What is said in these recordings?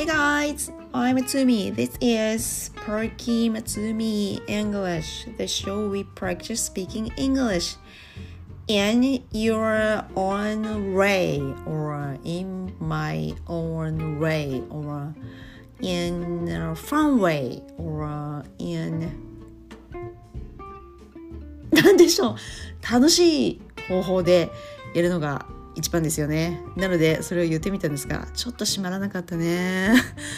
Hey guys, I'm Matsumi. This is Perky Matsumi English, the show we practice speaking English. In your own way, or in my own way, or in a fun way, or in なんでしょう楽しい方法でやるのが 一番ですよね。なのでそれを言ってみたんですがちょっと閉まらなかったね。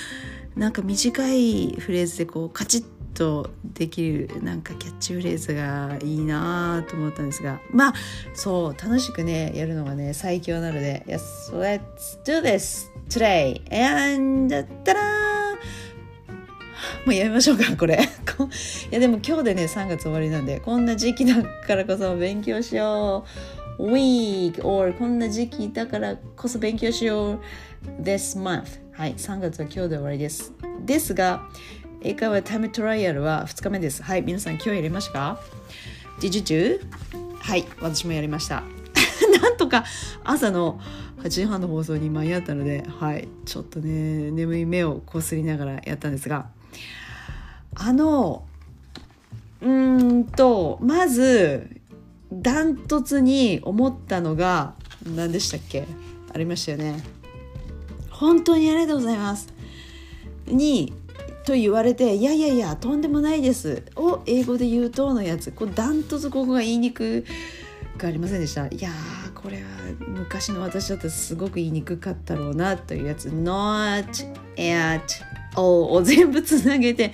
なんか短いフレーズでこうカチッとできるなんかキャッチフレーズがいいなと思ったんですが。まあそう楽しくねやるのがね最強なので Yes, let's do this today. And たらもうやめましょうかこれ。いやでも今日でね3月終わりなんでこんな時期だからこそ勉強しよう。Week or こんな時期だからこそ勉強しよう。This month. はい。3月は今日で終わりです。ですが英会話タイムトライアルは2日目です。はい。皆さん今日やりましたか？Did you do? はい。私もやりました。なんとか朝の8時半の放送に間に合ったのではい。ちょっとね眠い目をこすりながらやったんですが。あのうーんとまずダントツに思ったのが何でしたっけ？ありましたよね。本当にありがとうございます。にと言われて「いやいやいやとんでもないです」を英語で言うとのやつ。こうダントツここが言いにくくありませんでした？いやーこれは昔の私だったらすごく言いにくかったろうなというやつ「not at all」を全部つなげて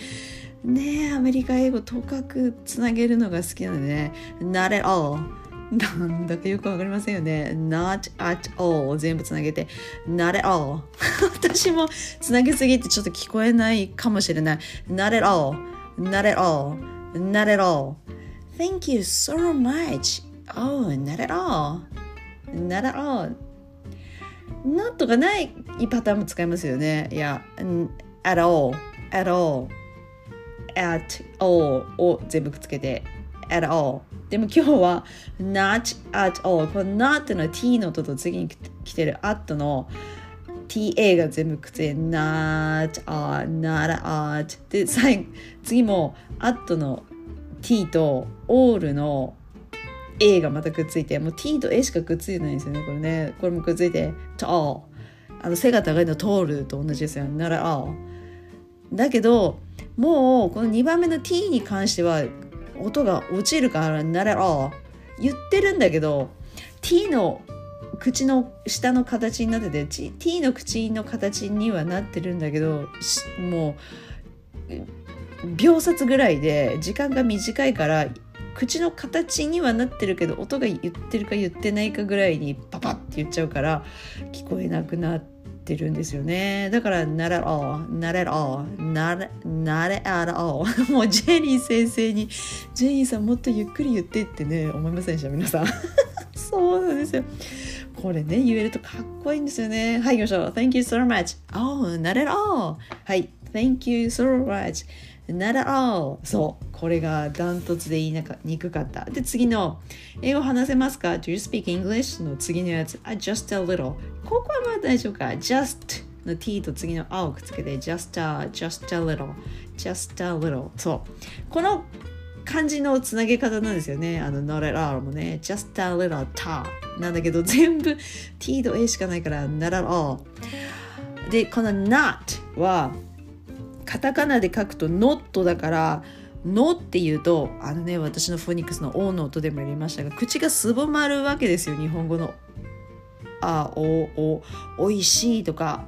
ねえアメリカ英語とかくつなげるのが好きなのでね「not at all」なんだかよくわかりませんよね。not at all を全部つなげて not at all 私もつなげすぎてちょっと聞こえないかもしれない。not at all not at all not at all thank you so much oh not at all not at all なんとかないパターンも使いますよね。いや、at all at all at all を全部くっつけて at all でも今日は not at all この not っていうのは t の音と次に来てる at の ta が全部くっついて not at not at で最後次も at の t と all の a がまたくっついてもう t と a しかくっついてないんですよねこれね。これもくっついて tall あの背が高いの通ると同じですよ not at all だけどもうこの2番目の t に関しては音が落ちるからなれあ言ってるんだけど t の口の下の形になってて t の口の形にはなってるんだけどもう秒殺ぐらいで時間が短いから口の形にはなってるけど音が言ってるか言ってないかぐらいにパパって言っちゃうから聞こえなくなってってるんですよね。だから、not at all, not at all, not, not at all. もうジェニー先生に、ジェニーさんもっとゆっくり言ってってね、思いませんでした？皆さん。そうなんですよ。これね、言えるとかっこいいんですよね。はい、行きましょう。Thank you so much. Oh, not at all. はい、Thank you so much. Not at all. そう。これがダントツで言いにくかった。で、次の、英語話せますか ?Do you speak English? の次のやつ。あ、just a little. ここはまあ大丈夫か。just の t と次のあをくっつけて just a, just a little, just a little. そう。この漢字のつなげ方なんですよね。あの not at all もね。just a little ta なんだけど全部 t と a しかないから not at all でこの not はカタカナで書くと not だからのっていうとあのね私のフォニックスの O の音でもやりましたが口がすぼまるわけですよ日本語のあおおおいしいとか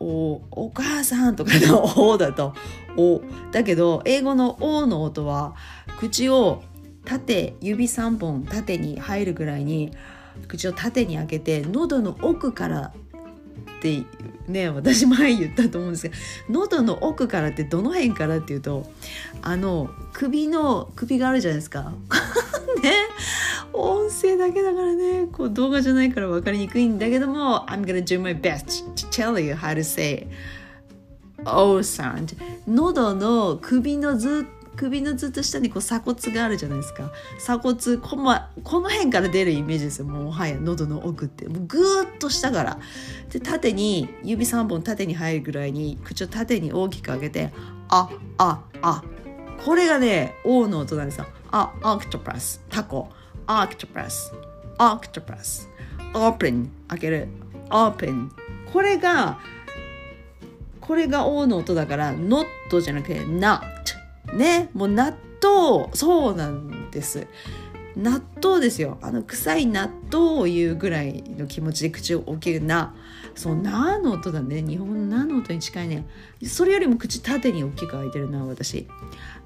おお母さんとかの「お」だと「お」だけど英語の「お」の音は口を縦指3本縦に入るぐらいに口を縦に開けて喉の奥からってね私前言ったと思うんですけど喉の奥からってどの辺からっていうとあの首の首があるじゃないですか。ね音声だけだからね。こう動画じゃないから分かりにくいんだけども I'm gonna do my best to tell you how to say O sound. 喉の首のず首のずっと下にこう鎖骨があるじゃないですか。鎖骨こ,、ま、この辺から出るイメージですよ。もうはや喉の奥って。もうぐーっと下から。で縦に指3本縦に入るぐらいに口を縦に大きく開けてあああ。これがね O の音なんですよ。あ octopus。タコ。 octopus octopus open 開ける。オープンこれがこれが O の音だから not じゃなくて not. ね。もう納豆。そうなんです。納豆ですよ。あの臭い納豆を言うぐらいの気持ちで口を大きくな。そうなの音だね。日本のなの音に近いね。それよりも口縦に大きく開いてるな私。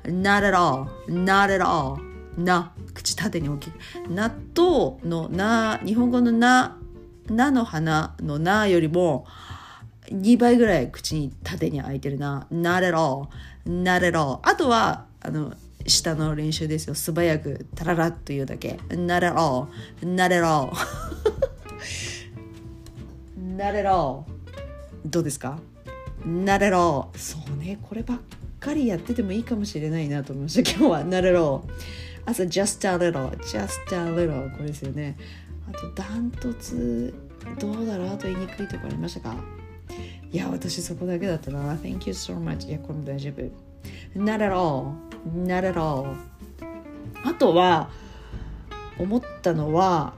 Not at all. Not at all. な口縦に大きく納豆のな日本語のななの花のなよりも2倍ぐらい口に縦に開いてるな。not at all not at all あとはあの下の練習ですよ。素早くタララッと言うだけ。not at all not at all not at all どうですか？not at all そうね。こればっかりやっててもいいかもしれないなと思いました。今日は not at all 朝 just a little just a little これですよね。あとダントツどうだろう？あと言いにくいとこありましたか？いや私そこだけだったな。Thank you so much いやこれも大丈夫。Not at all. Not at all. あとは思ったのは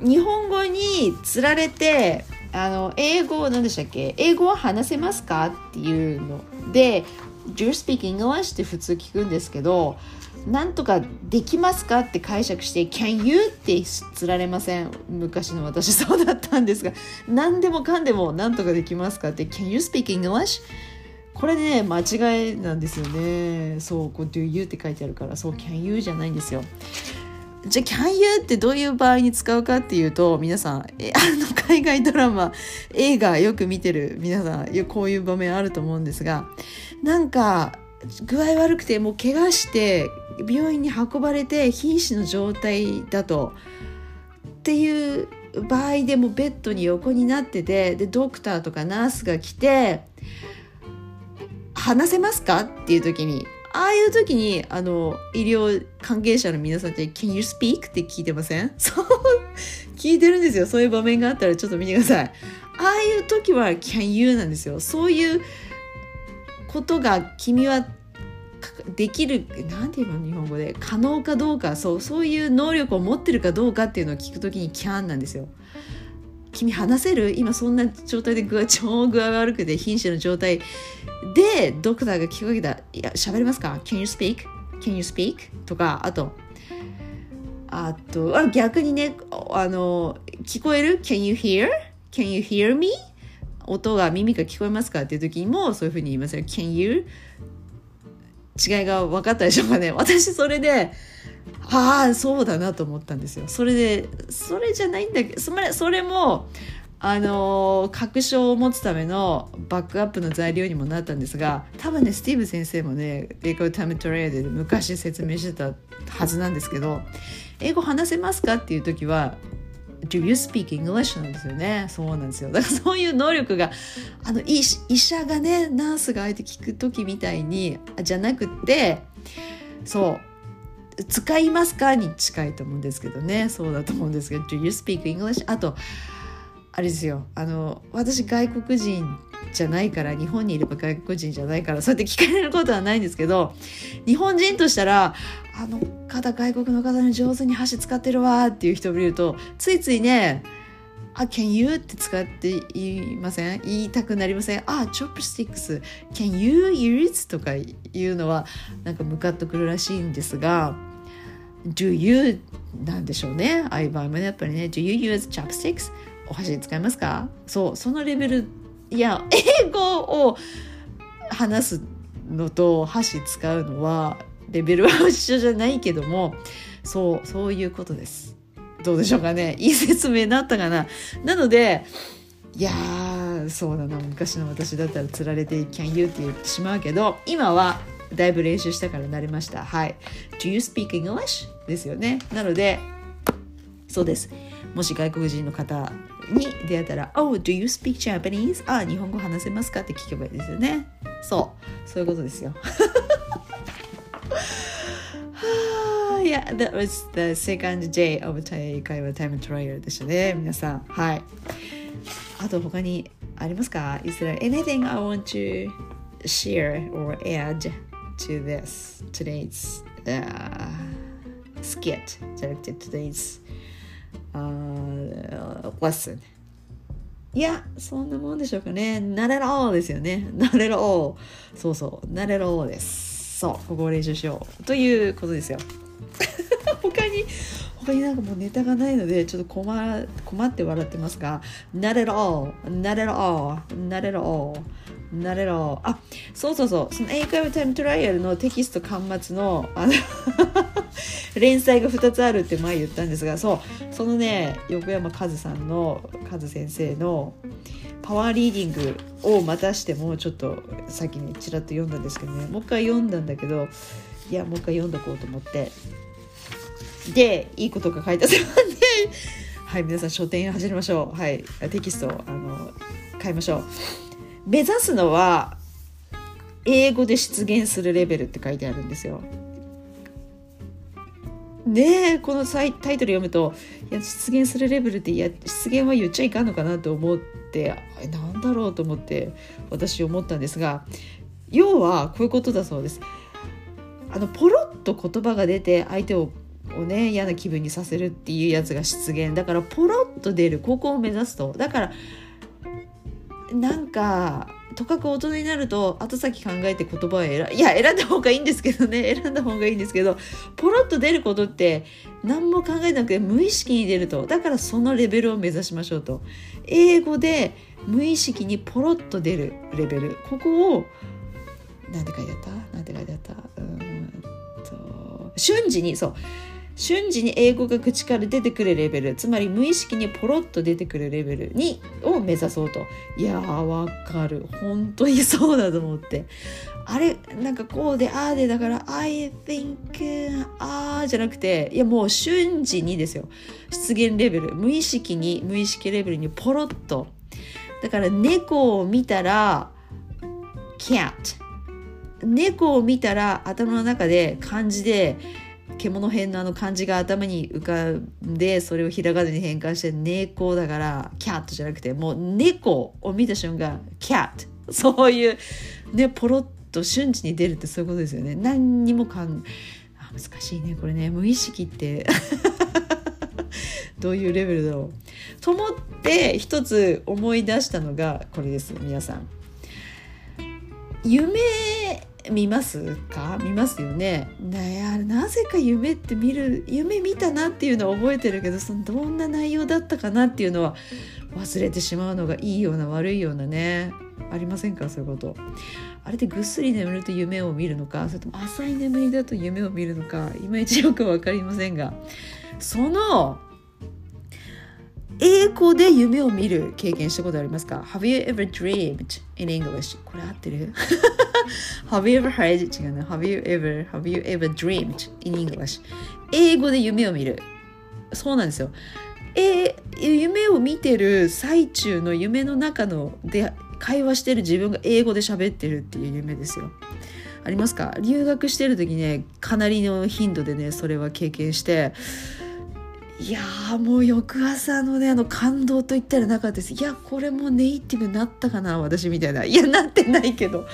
日本語につられてあの英語何でしたっけ？英語は話せますか？っていうので Do you speak English? って普通聞くんですけどなんとかできますかって解釈して Can you? ってつられません昔の私そうだったんですが何でもかんでもなんとかできますかって Can you speak English? これね間違いなんですよねそうこう Do you? って書いてあるからそう Can you? じゃないんですよじゃあ Can you? ってどういう場合に使うかっていうと皆さんえあの海外ドラマ映画よく見てる皆さんこういう場面あると思うんですがなんか具合悪くてもう怪我して病院に運ばれて瀕死の状態だとっていう場合でもベッドに横になっててでドクターとかナースが来て「話せますか?」っていう時にああいう時にあの医療関係者の皆さんって「Can you speak?」って聞いてません？そう聞いてるんですよそういう場面があったらちょっと見てくださいああいう時は「Can you?」なんですよそういうことが君はできる何て言うの日本語で可能かどうかそうそういう能力を持ってるかどうかっていうのを聞くときにキャンなんですよ。君話せる？今そんな状態で具合超具合悪くて瀕死の状態でドクターが聞くわけだ「いや喋れますか ?Can you speak? Can you speak?」とかあとあとあ逆にねあの聞こえる ?Can you hear? Can you hear me? 音が耳が聞こえますか？っていう時にもそういうふうに言いますよ。Can you? 違いが分かったでしょうかね。私それで、ああ、そうだなと思ったんですよ。それで、それじゃないんだけど、それそれも、あの確証を持つためのバックアップの材料にもなったんですが多分ねスティーブ先生もね英語タイムトレーで昔説明してたはずなんですけど英語話せますかっていう時は Do you speak English? なんですよね。そうなんですよ。だから そういう能力が、あの、医者がね、ナースが相手聞く時みたいに、じゃなくて、そう、使いますかに近いと思うんですけどね。そうだと思うんですけど、Do you speak English? あと、あれですよ。あの、私外国人じゃないから日本にいれば外国人じゃないからそうやって聞かれることはないんですけど日本人としたらあの方外国の方に上手に箸使ってるわっていう人を見るとついついねあ、can you? って使って言いません？言いたくなりません？あ、チョップスティックス can you use? とかいうのはなんかムカッとくるらしいんですが do you? なんでしょうねああいう場合もねやっぱりね do you use chopsticks? お箸使いますか？そうそのレベルいや英語を話すのと箸使うのはレベルは一緒じゃないけどもそうそういうことです。どうでしょうかね？いい説明になったかな？なのでいやそうだな。昔の私だったらつられて「Can you?」って言ってしまうけど今はだいぶ練習したからなりました。はい。Do you speak English? ですよね。なのでそうです。もし外国人の方に出会ったら「Oh, do you speak Japanese?」あ、日本語話せますかって聞けばいいですよね。そう、そういうことですよ。yeah, that was the second day of 英会話タイムトライアルでしたね、皆さん。はい。あと他にありますか ?Is there anything I want to share or add to this today's、uh, skit じゃなくて today's、uh, lesson? いや、そんなもんでしょうかね。なれろですよね。なれろそうそう、なれろです。そう、ここを練習しよう。ということですよ。他 に他になんかもうネタがないのでちょっと困困って笑ってますが「なれろなれろなれろなれろ」あそうそうそうその英会話タイムトライアルのテキスト端末のあの 連載が2つあるって前言ったんですがそうそのね横山和さんの和先生のパワーリーディングをまたしてもちょっとさっきにちらっと読んだんですけどねもう一回読んだんだけどいやもう一回読んどこうと思って。でいいことが書いてあるので。はい皆さん書店始めましょう。はいテキストあの買いましょう。目指すのは英語で出現するレベルって書いてあるんですよ。でこのタイトル読むといや出現するレベルっていや出現は言っちゃいかんのかなと思ってなんだろうと思って私思ったんですが要はこういうことだそうです。あのポロッと言葉が出て相手ををね嫌な気分にさせるっていうやつが出現。だからポロッと出るここを目指すと。だからなんかとかく大人になると後先考えて言葉を選いや選んだ方がいいんですけどね 選んだ方がいいんですけどポロッと出ることって何も考えなくて無意識に出ると。だからそのレベルを目指しましょうと。英語で無意識にポロッと出るレベル。ここを何て書いてあった？何て書いてあった？うんと瞬時にそう。瞬時に英語が口から出てくるレベルつまり無意識にポロッと出てくるレベルにを目指そうと。いやーわかる。本当にそうだと思って。あれなんかこうでああでだから「I think ああ」じゃなくていやもう瞬時にですよ。出現レベル。無意識に無意識レベルにポロッと。だから猫を見たら「cat」猫を見たら頭の中で漢字で獣編のあの漢字が頭に浮かんでそれをひらがなに変換して猫だからキャットじゃなくてもう猫を見た瞬間キャットそういうねポロッと瞬時に出るってそういうことですよね。何にもかんあ難しいねこれね。無意識って。どういうレベルだろう。と思って一つ思い出したのがこれです皆さん。夢見ますか？見ますよね？ななぜか夢って見る夢見たなっていうのは覚えてるけどそのどんな内容だったかなっていうのは忘れてしまうのがいいような悪いようなねありませんか？そういうこと。あれってぐっすり眠ると夢を見るのか？それとも浅い眠りだと夢を見るのか？いまいちよく分かりませんが。その英語で夢を見る経験したことありますか ?Have you ever dreamed in English? これ合ってる ?Have you ever heard? 違うな。Have you ever, have you ever dreamed in English? 英語で夢を見る。そうなんですよ。えー、夢を見てる最中の夢の中ので会話してる自分が英語で喋ってるっていう夢ですよ。ありますか？留学してる時ねかなりの頻度でねそれは経験していやもう翌朝のねあの感動といったらなかったです。いやこれもネイティブなったかな私みたいな。いやなってないけど。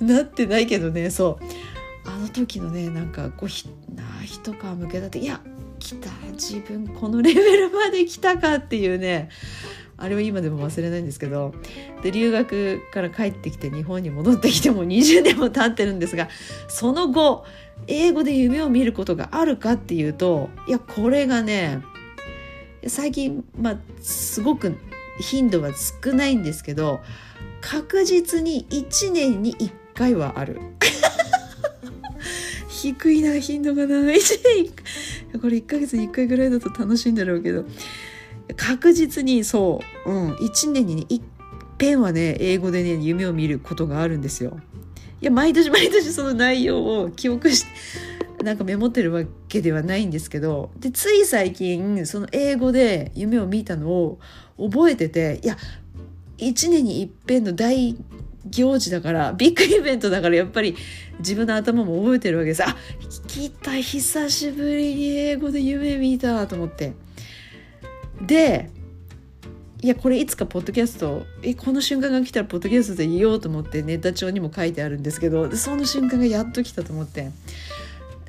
なってないけどねそう。あの時のねなんかこうひな一皮向けたっていや来た自分このレベルまで来たかっていうねあれは今でも忘れないんですけど。で留学から帰ってきて日本に戻ってきても20年も経ってるんですがその後英語で夢を見ることがあるかっていうといやこれがね最近まあすごく頻度は少ないんですけど確実に1年に1回はある。低いな頻度がな1年これ1ヶ月に1回ぐらいだと楽しいんだろうけど。確実にそう、うん、1年に、ね、1遍はね英語でね夢を見ることがあるんですよ。いや毎年毎年その内容を記憶してなんかメモってるわけではないんですけどでつい最近その英語で夢を見たのを覚えてていや1年に一遍の大行事だからビッグイベントだからやっぱり自分の頭も覚えてるわけです。あ聞いた久しぶりに英語で夢見たと思って。でいやこれいつかポッドキャストえこの瞬間が来たらポッドキャストで言おうと思ってネタ帳にも書いてあるんですけどその瞬間がやっと来たと思って。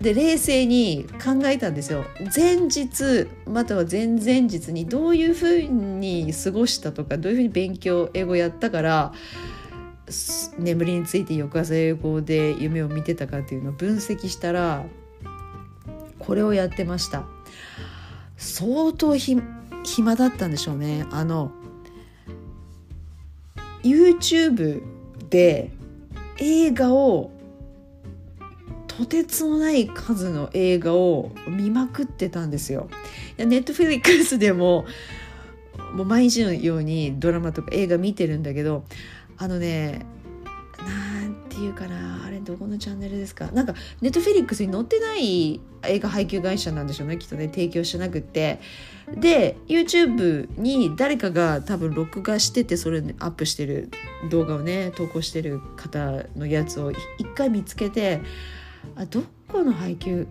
で冷静に考えたんですよ。前日または前々日にどういうふうに過ごしたとかどういうふうに勉強英語やったから眠りについて翌朝英語で夢を見てたかっていうのを分析したらこれをやってました。相当ひ暇だったんでしょうね。あの YouTube で映画をとてつもない数の映画を見まくってたんですよ。ネットフィリックスでももう毎日のようにドラマとか映画見てるんだけどあのねなんていうかなあれどこのチャンネルですか？なんかネットフィリックスに載ってない映画配給会社なんでしょうねきっとね提供してなくってで YouTube に誰かが多分録画しててそれアップしてる動画をね投稿してる方のやつを一回見つけてあどこの配給？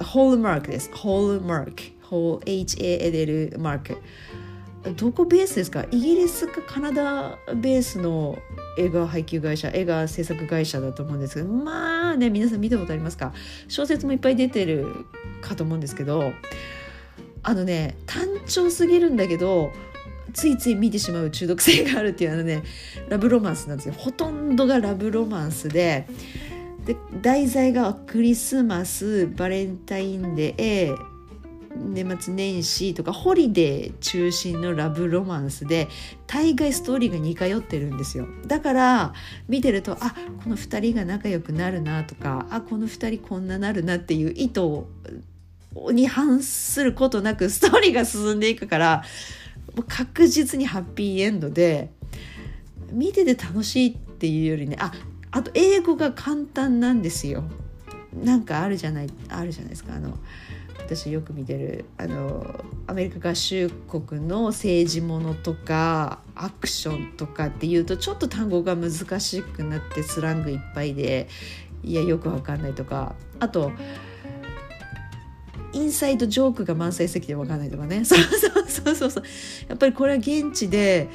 ホールマークです。ホールマーク HALL マークどこベースですか？イギリスかカナダベースの映画配給会社映画制作会社だと思うんですけど。まあね皆さん見たことありますか？小説もいっぱい出てるかと思うんですけど。あのね単調すぎるんだけどついつい見てしまう中毒性があるっていうのねラブロマンスなんですよ。ほとんどがラブロマンスでで題材がクリスマスバレンタインデー年末年始とかホリデー中心のラブロマンスで大概ストーリーが似通ってるんですよ。だから見てるとあこの2人が仲良くなるなとかあこの2人こんななるなっていう意図に反することなくストーリーが進んでいくから確実にハッピーエンドで見てて楽しいっていうよりねああと英語が簡単なんですよ。なんかあるじゃないあるじゃないですか。あの私よく見てるあのアメリカ合衆国の政治ものとかアクションとかっていうとちょっと単語が難しくなってスラングいっぱいでいやよくわかんないとか。あとインサイドジョークが満載すぎてわかんないとかね。そうそうそうそうそう。やっぱりこれは現地で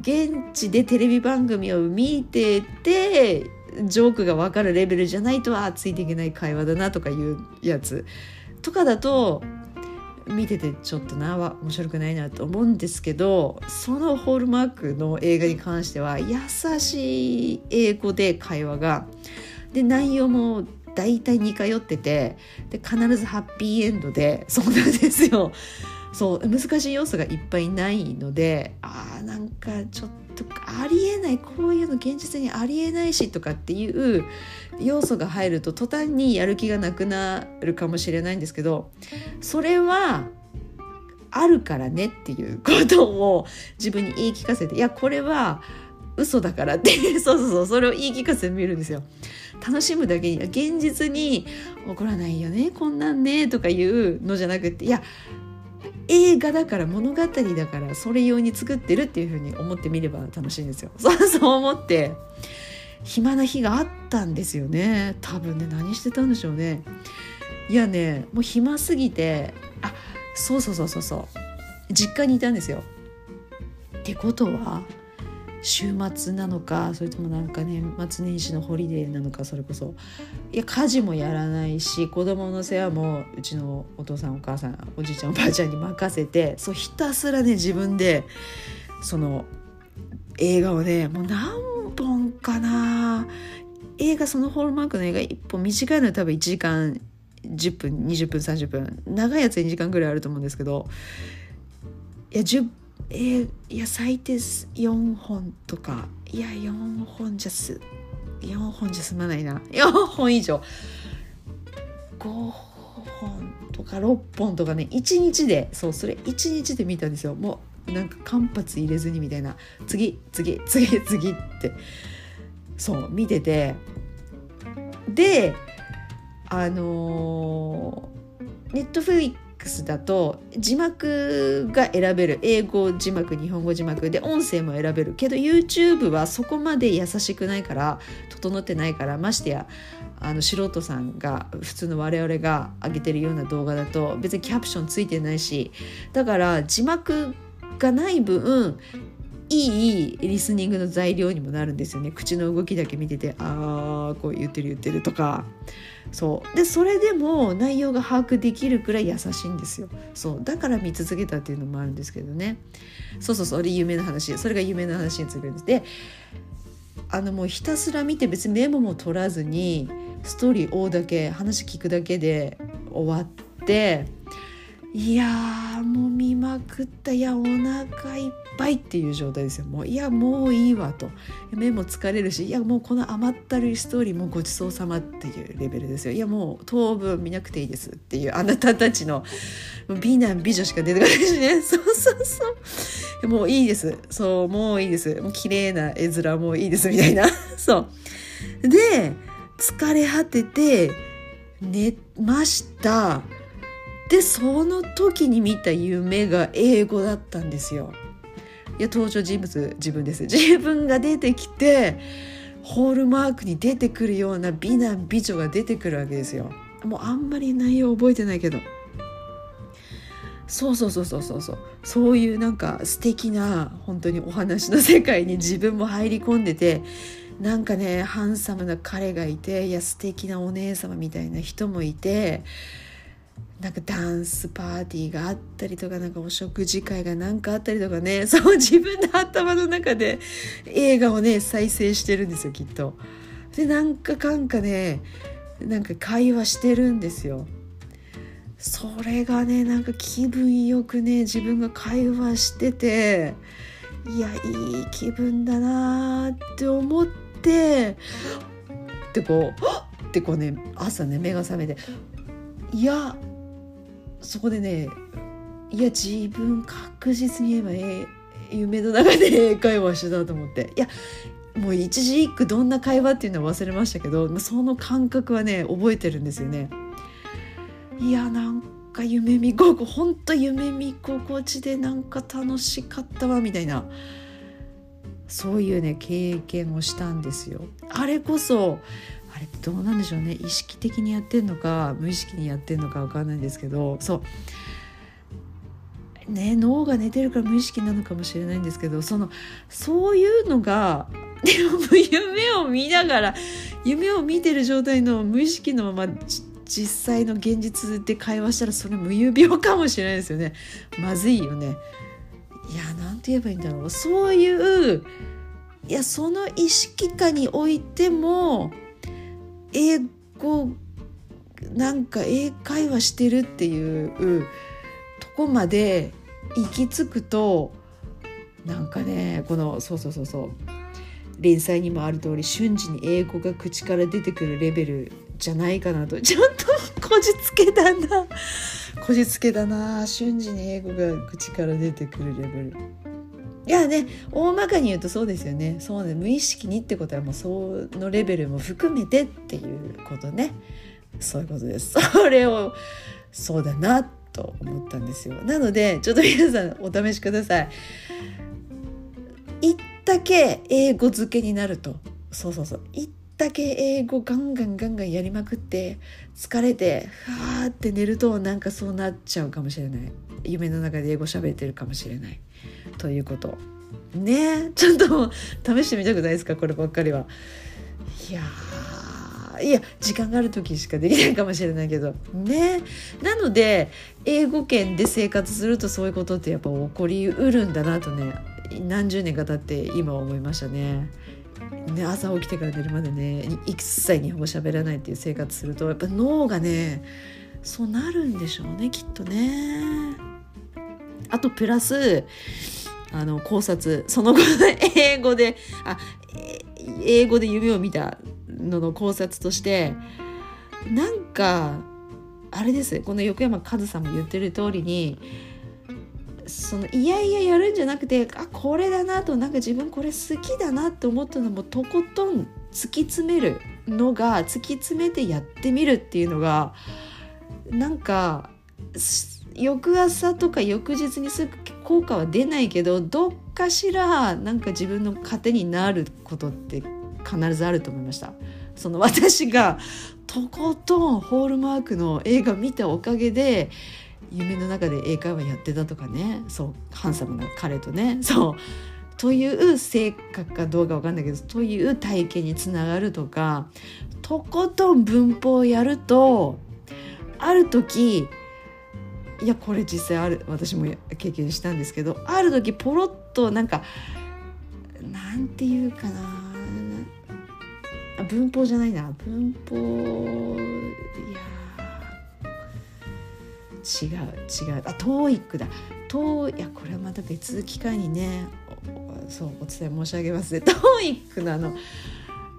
現地でテレビ番組を見ててジョークが分かるレベルじゃないとはついていけない会話だなとかいうやつとかだと見ててちょっとな面白くないなと思うんですけどそのホールマークの映画に関しては優しい英語で会話がで内容も大体似通っててで必ずハッピーエンドでそうなんですよ。そう難しい要素がいっぱいないのであーなんかちょっとありえないこういうの現実にありえないしとかっていう要素が入ると途端にやる気がなくなるかもしれないんですけどそれはあるからねっていうことを自分に言い聞かせていやこれは嘘だからって そうそうそうそれを言い聞かせてみるんですよ。楽しむだけに現実に起こらないよねこんなんねとかいうのじゃなくていや映画だから物語だからそれ用に作ってるっていう風に思ってみれば楽しいんですよ。そう思って暇な日があったんですよね多分ね何してたんでしょうね。いやねもう暇すぎてあそうそうそうそうそう実家にいたんですよ。ってことは週末なのかそれともなんか年末年始のホリデーなのかそれこそ。いや家事もやらないし子供の世話もうちのお父さんお母さんおじいちゃんおばあちゃんに任せてそうひたすらね自分でその映画をねもう何本かな映画そのホールマークの映画1本短いの多分1時間10分20分30分長いやつ2時間ぐらいあると思うんですけどいや10えー、いや最低4本とか。いや4本じゃす4本じゃ済まないな。4本以上。5本とか6本とかね1日でそうそれ1日で見たんですよ。もうなんか間髪入れずにみたいな。次次次次って。そう見てて。であのネットフリッックスだと字幕が選べる。英語字幕日本語字幕で音声も選べるけど YouTube はそこまで優しくないから整ってないからましてやあの素人さんが普通の我々が上げてるような動画だと別にキャプションついてないしだから字幕がない分いいリスニングの材料にもなるんですよね。口の動きだけ見ててああこう言ってる言ってるとか。そう。でそれでも内容が把握できるくらい優しいんですよ。そう。だから見続けたっていうのもあるんですけどね。そうそうそれ有名な話。それが有名な話についてるんです。であのもうひたすら見て別にメモも取らずにストーリー追うだけ話聞くだけで終わっていやもう見まくった。いやお腹いっぱいっていう状態ですよ。もういやもういいわと。目も疲れるしいやもうこの甘ったるいストーリーもごちそうさまっていうレベルですよ。いやもう当分見なくていいですっていうあなたたちの美男美女しか出てこないしね。そうそうそう。もういいです。そうもういいです。もう綺麗な絵面もういいですみたいな。そう。で疲れ果てて寝ました。でその時に見た夢が英語だったんですよ。いや登場人物自分です。自分が出てきてホールマークに出てくるような美男美女が出てくるわけですよ。もうあんまり内容覚えてないけど。そうそうそうそうそうそう。そういうなんか素敵な本当にお話の世界に 自分も入り込んでてなんかねハンサムな彼がいていや素敵なお姉様みたいな人もいてなんかダンスパーティーがあったりとかなんかお食事会が何かあったりとかね そう自分の頭の中で映画をね再生してるんですよきっと。でなんかかんかねなんか会話してるんですよ。それがねなんか気分よくね自分が会話してていやいい気分だなって思ってでこう ってこうね朝ね目が覚めていやそこでねいや自分確実に言えばえ夢の中で英会話してたと思っていやもう一字一句どんな会話っていうのは忘れましたけどその感覚はね覚えてるんですよね。いやなんか夢見心ほんと夢見心地でなんか楽しかったわみたいなそういうね経験をしたんですよ。あれこそあれどうなんでしょうね。意識的にやってんのか無意識にやってんのか分かんないんですけど。そう。ね脳が寝てるから無意識なのかもしれないんですけどそのそういうのが でも夢を見ながら夢を見てる状態の無意識のまま実際の現実で会話したらそれ無有病かもしれないですよね。まずいよね。いや何て言えばいいんだろう。そういういやその意識下においても英語なんか英会話してるっていうとこまで行き着くとなんかねこのそうそうそうそう連載にもある通り瞬時に英語が口から出てくるレベルじゃないかなと。ちょっとこじつけだな。こじつけだな。瞬時に英語が口から出てくるレベル。いやね大まかに言うとそうですよね。そうね。無意識にってことはもうそのレベルも含めてっていうことね。そういうことです。それをそうだなと思ったんですよ。なのでちょっと皆さんお試しください。一だけ英語付けになると。そうそうそう。一だけ英語ガンガンガンガンやりまくって疲れてふわーって寝るとなんかそうなっちゃうかもしれない。夢の中で英語喋ってるかもしれない。ということ。ね。ちょっと試してみたくないですか？こればっかりは。いやいや時間がある時しかできないかもしれないけど。ね。なので英語圏で生活するとそういうことってやっぱ起こりうるんだなとね何十年か経って今思いましたね。ね、朝起きてから寝るまでね一切日本語喋らないっていう生活するとやっぱ脳がねそうなるんでしょうねきっとね。あとプラスあの考察その後英語であ英語で夢を見たのの考察としてなんかあれですこの横山和さんも言ってる通りにそのいやいややるんじゃなくてあこれだなとなんか自分これ好きだなって思ったのもとことん突き詰めるのが突き詰めてやってみるっていうのがなんか翌朝とか翌日にすぐ効果は出ないけどどっかしらなんか自分の糧になることって必ずあると思いました。その私がとことんホールマークの映画見たおかげで夢の中で英会話やってたとかね。そうハンサムな彼とね。そう。という性格かどうかわかんないけどという体験につながるとかとことん文法をやるとある時いやこれ実際ある私も経験したんですけどある時ポロッとなんかなんていうかな文法じゃないな文法いや違う違う。あ TOEIC だ。トいやこれはまた別機会にねそうお伝え申し上げますね。TOEIC のあの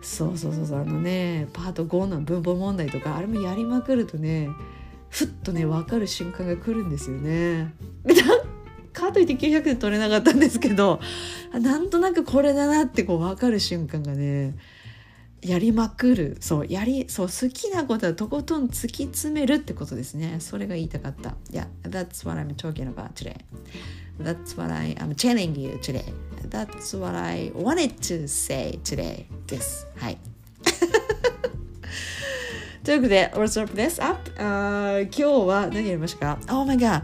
そうそうそうそうあのねパート5の文法問題とかあれもやりまくるとねふっとね分かる瞬間が来るんですよね。かといって900点取れなかったんですけどなんとなくこれだなってこう分かる瞬間がねやりまくる。そうやりそう好きなことはとことん突き詰めるってことですね。それが言いたかった。Yeah that's what I'm talking about today. That's what I am telling you today. That's what I wanted to say today. です。はい。ということで What's up this up? あ今日は何やりましたか？Oh my god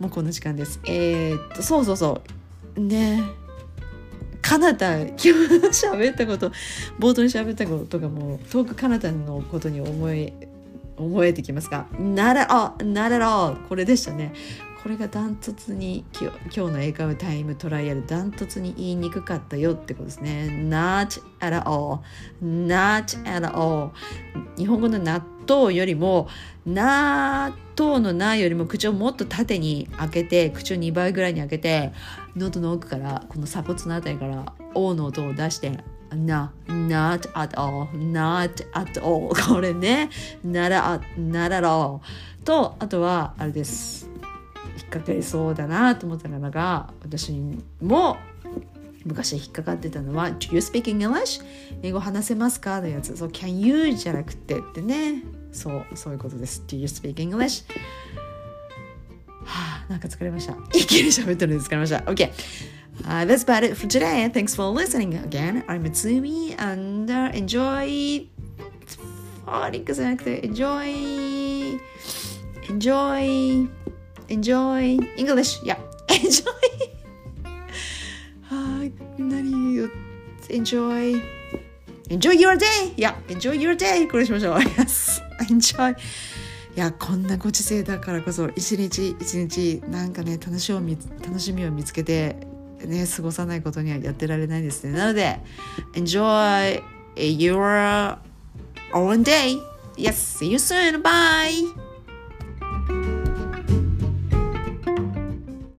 もうこんな時間です。えー、っとそうそうそう。ね。カナダ今日喋ったこと冒頭に喋ったこととかも遠くカナダのことに思い思えてきますか Not at all, not at all これでしたね。これがダントツに今日の英会話タイムトライアルダントツに言いにくかったよってことですね。Not at all. Not at all. 日本語の納豆よりも納豆のなよりも口をもっと縦に開けて口を2倍ぐらいに開けて喉の奥からこの鎖骨のあたりから「O」の音を出してな、not at all, not at all. これね、なら、ならろうと、あとは、あれです。引っかかりそうだなと思ったのが、私も昔引っかかってたのは、Do you speak English? 英語話せますかのやつ。そう、Can you? じゃなくてってね。そう、そういうことです。Do you speak English? はあ、なんか疲れました。一気に喋ってるんで疲れました。OK。Uh, that's about it for today. Thanks for listening again. I'm Mitsumi and uh, enjoy falling enjoy enjoy enjoy English. Yeah, enjoy. enjoy enjoy your day. Yeah, enjoy your day. これしましょう。Yes, enjoy. いやこんなご時世だからこそ一日一日なんかね楽しみ楽しみを見つけてね過ごさないことにはやってられないですねなので enjoy your own day yes see you soon bye